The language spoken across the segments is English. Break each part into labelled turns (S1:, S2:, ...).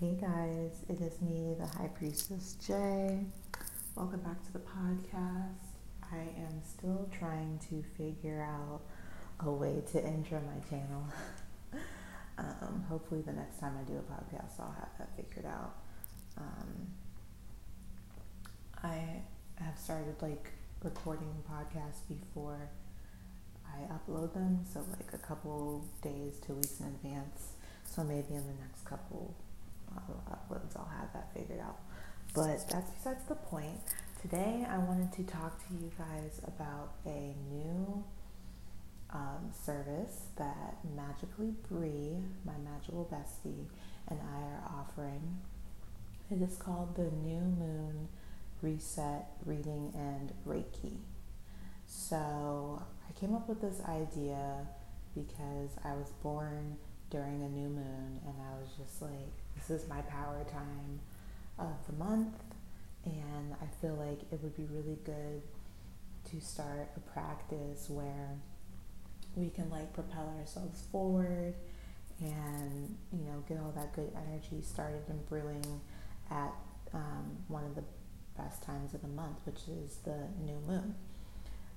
S1: Hey guys, it is me, the High Priestess Jay. Welcome back to the podcast. I am still trying to figure out a way to intro my channel. um, hopefully, the next time I do a podcast, I'll have that figured out. Um, I have started like recording podcasts before I upload them, so like a couple days to weeks in advance. So maybe in the next couple uploads, I'll have that figured out. But that's besides the point. Today, I wanted to talk to you guys about a new um, service that Magically Bree, my magical bestie, and I are offering. It is called the New Moon Reset Reading and Reiki. So, I came up with this idea because I was born during a new moon and I was just like, this is my power time of the month, and I feel like it would be really good to start a practice where we can like propel ourselves forward and you know get all that good energy started and brewing at um, one of the best times of the month, which is the new moon.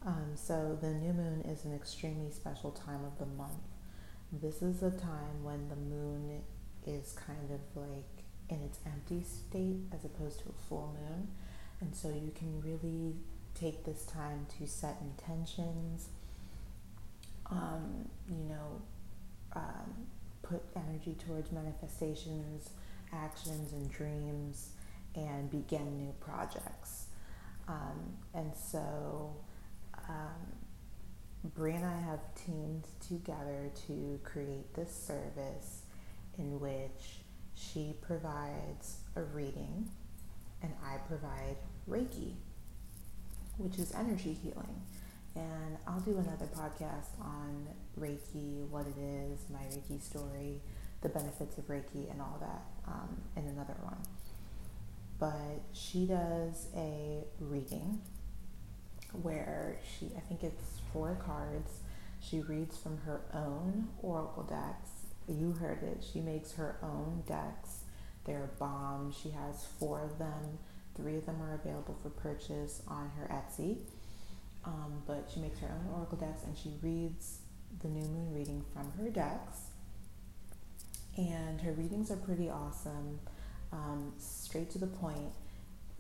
S1: Um, so the new moon is an extremely special time of the month. This is a time when the moon is kind of like in its empty state as opposed to a full moon. And so you can really take this time to set intentions, um, you know, um, put energy towards manifestations, actions, and dreams, and begin new projects. Um, and so, um, Bree and I have teamed together to create this service in which she provides a reading and I provide Reiki, which is energy healing. And I'll do another podcast on Reiki, what it is, my Reiki story, the benefits of Reiki, and all that um, in another one. But she does a reading where she, I think it's four cards. She reads from her own oracle decks you heard it. She makes her own decks. They're bomb. She has four of them. Three of them are available for purchase on her Etsy. Um, but she makes her own oracle decks and she reads the new moon reading from her decks. And her readings are pretty awesome, um, straight to the point.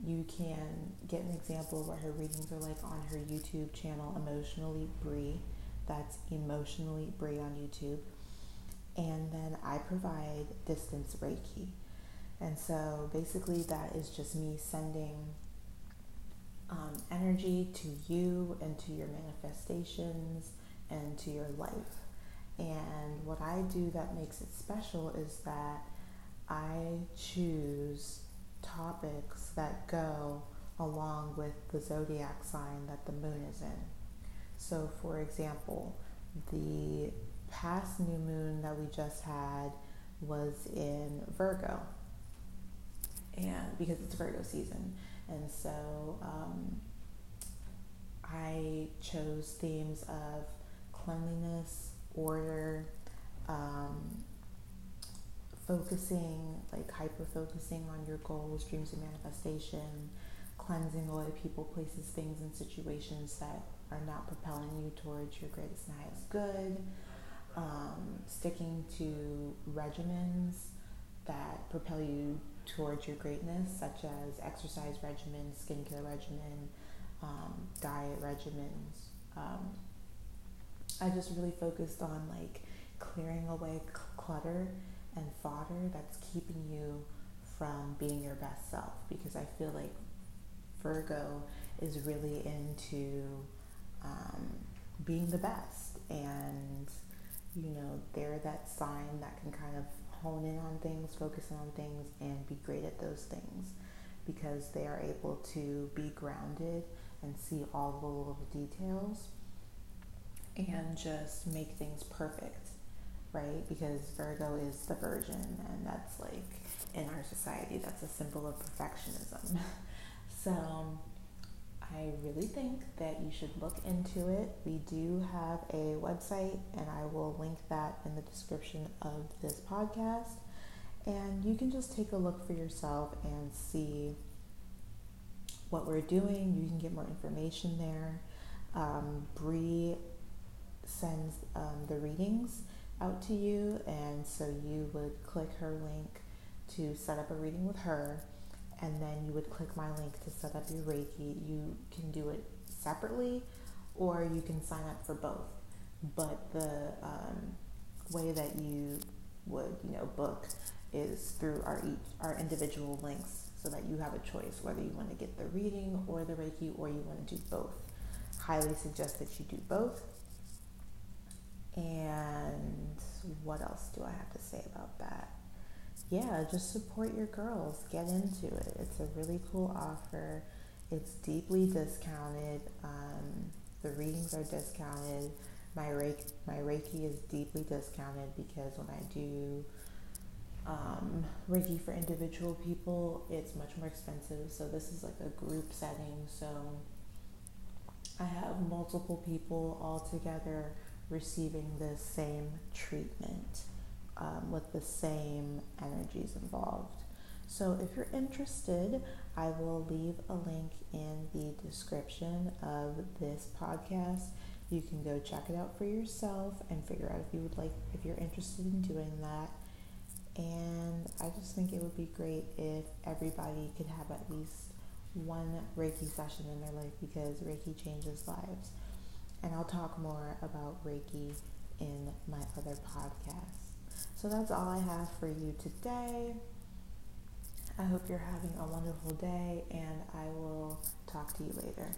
S1: You can get an example of what her readings are like on her YouTube channel, Emotionally Bree. That's Emotionally Bree on YouTube and then I provide distance Reiki. And so basically, that is just me sending um, energy to you and to your manifestations and to your life. And what I do that makes it special is that I choose topics that go along with the zodiac sign that the moon is in. So, for example, the past new moon that we just had was in Virgo. And because it's Virgo season. And so um, I chose themes of cleanliness, order, um, focusing, like hyper focusing on your goals, dreams, and manifestation, cleansing away people, places, things, and situations that are not propelling you towards your greatest and highest good um, sticking to regimens that propel you towards your greatness, such as exercise regimen, skincare regimen, um, diet regimens. Um, I just really focused on like clearing away clutter and fodder that's keeping you from being your best self because I feel like Virgo is really into um, being the best and you know, they're that sign that can kind of hone in on things, focus on things, and be great at those things because they are able to be grounded and see all the little details and just make things perfect, right? Because Virgo is the virgin, and that's like in our society, that's a symbol of perfectionism. so, I really think that you should look into it. We do have a website, and I will link that in the description of this podcast. And you can just take a look for yourself and see what we're doing. You can get more information there. Um, Bree sends um, the readings out to you, and so you would click her link to set up a reading with her, and then you would click my link to set up your Reiki. You can do it separately, or you can sign up for both. But the um, way that you would, you know, book is through our each, our individual links, so that you have a choice whether you want to get the reading or the Reiki, or you want to do both. Highly suggest that you do both. And what else do I have to say about that? Yeah, just support your girls. Get into it. It's a really cool offer. It's deeply discounted. Um, the readings are discounted. My Reiki, my Reiki is deeply discounted because when I do um, Reiki for individual people, it's much more expensive. So this is like a group setting. So I have multiple people all together receiving the same treatment um, with the same energies involved. So, if you're interested, I will leave a link in the description of this podcast. You can go check it out for yourself and figure out if you would like, if you're interested in doing that. And I just think it would be great if everybody could have at least one Reiki session in their life because Reiki changes lives. And I'll talk more about Reiki in my other podcasts. So that's all I have for you today. I hope you're having a wonderful day, and I will talk to you later.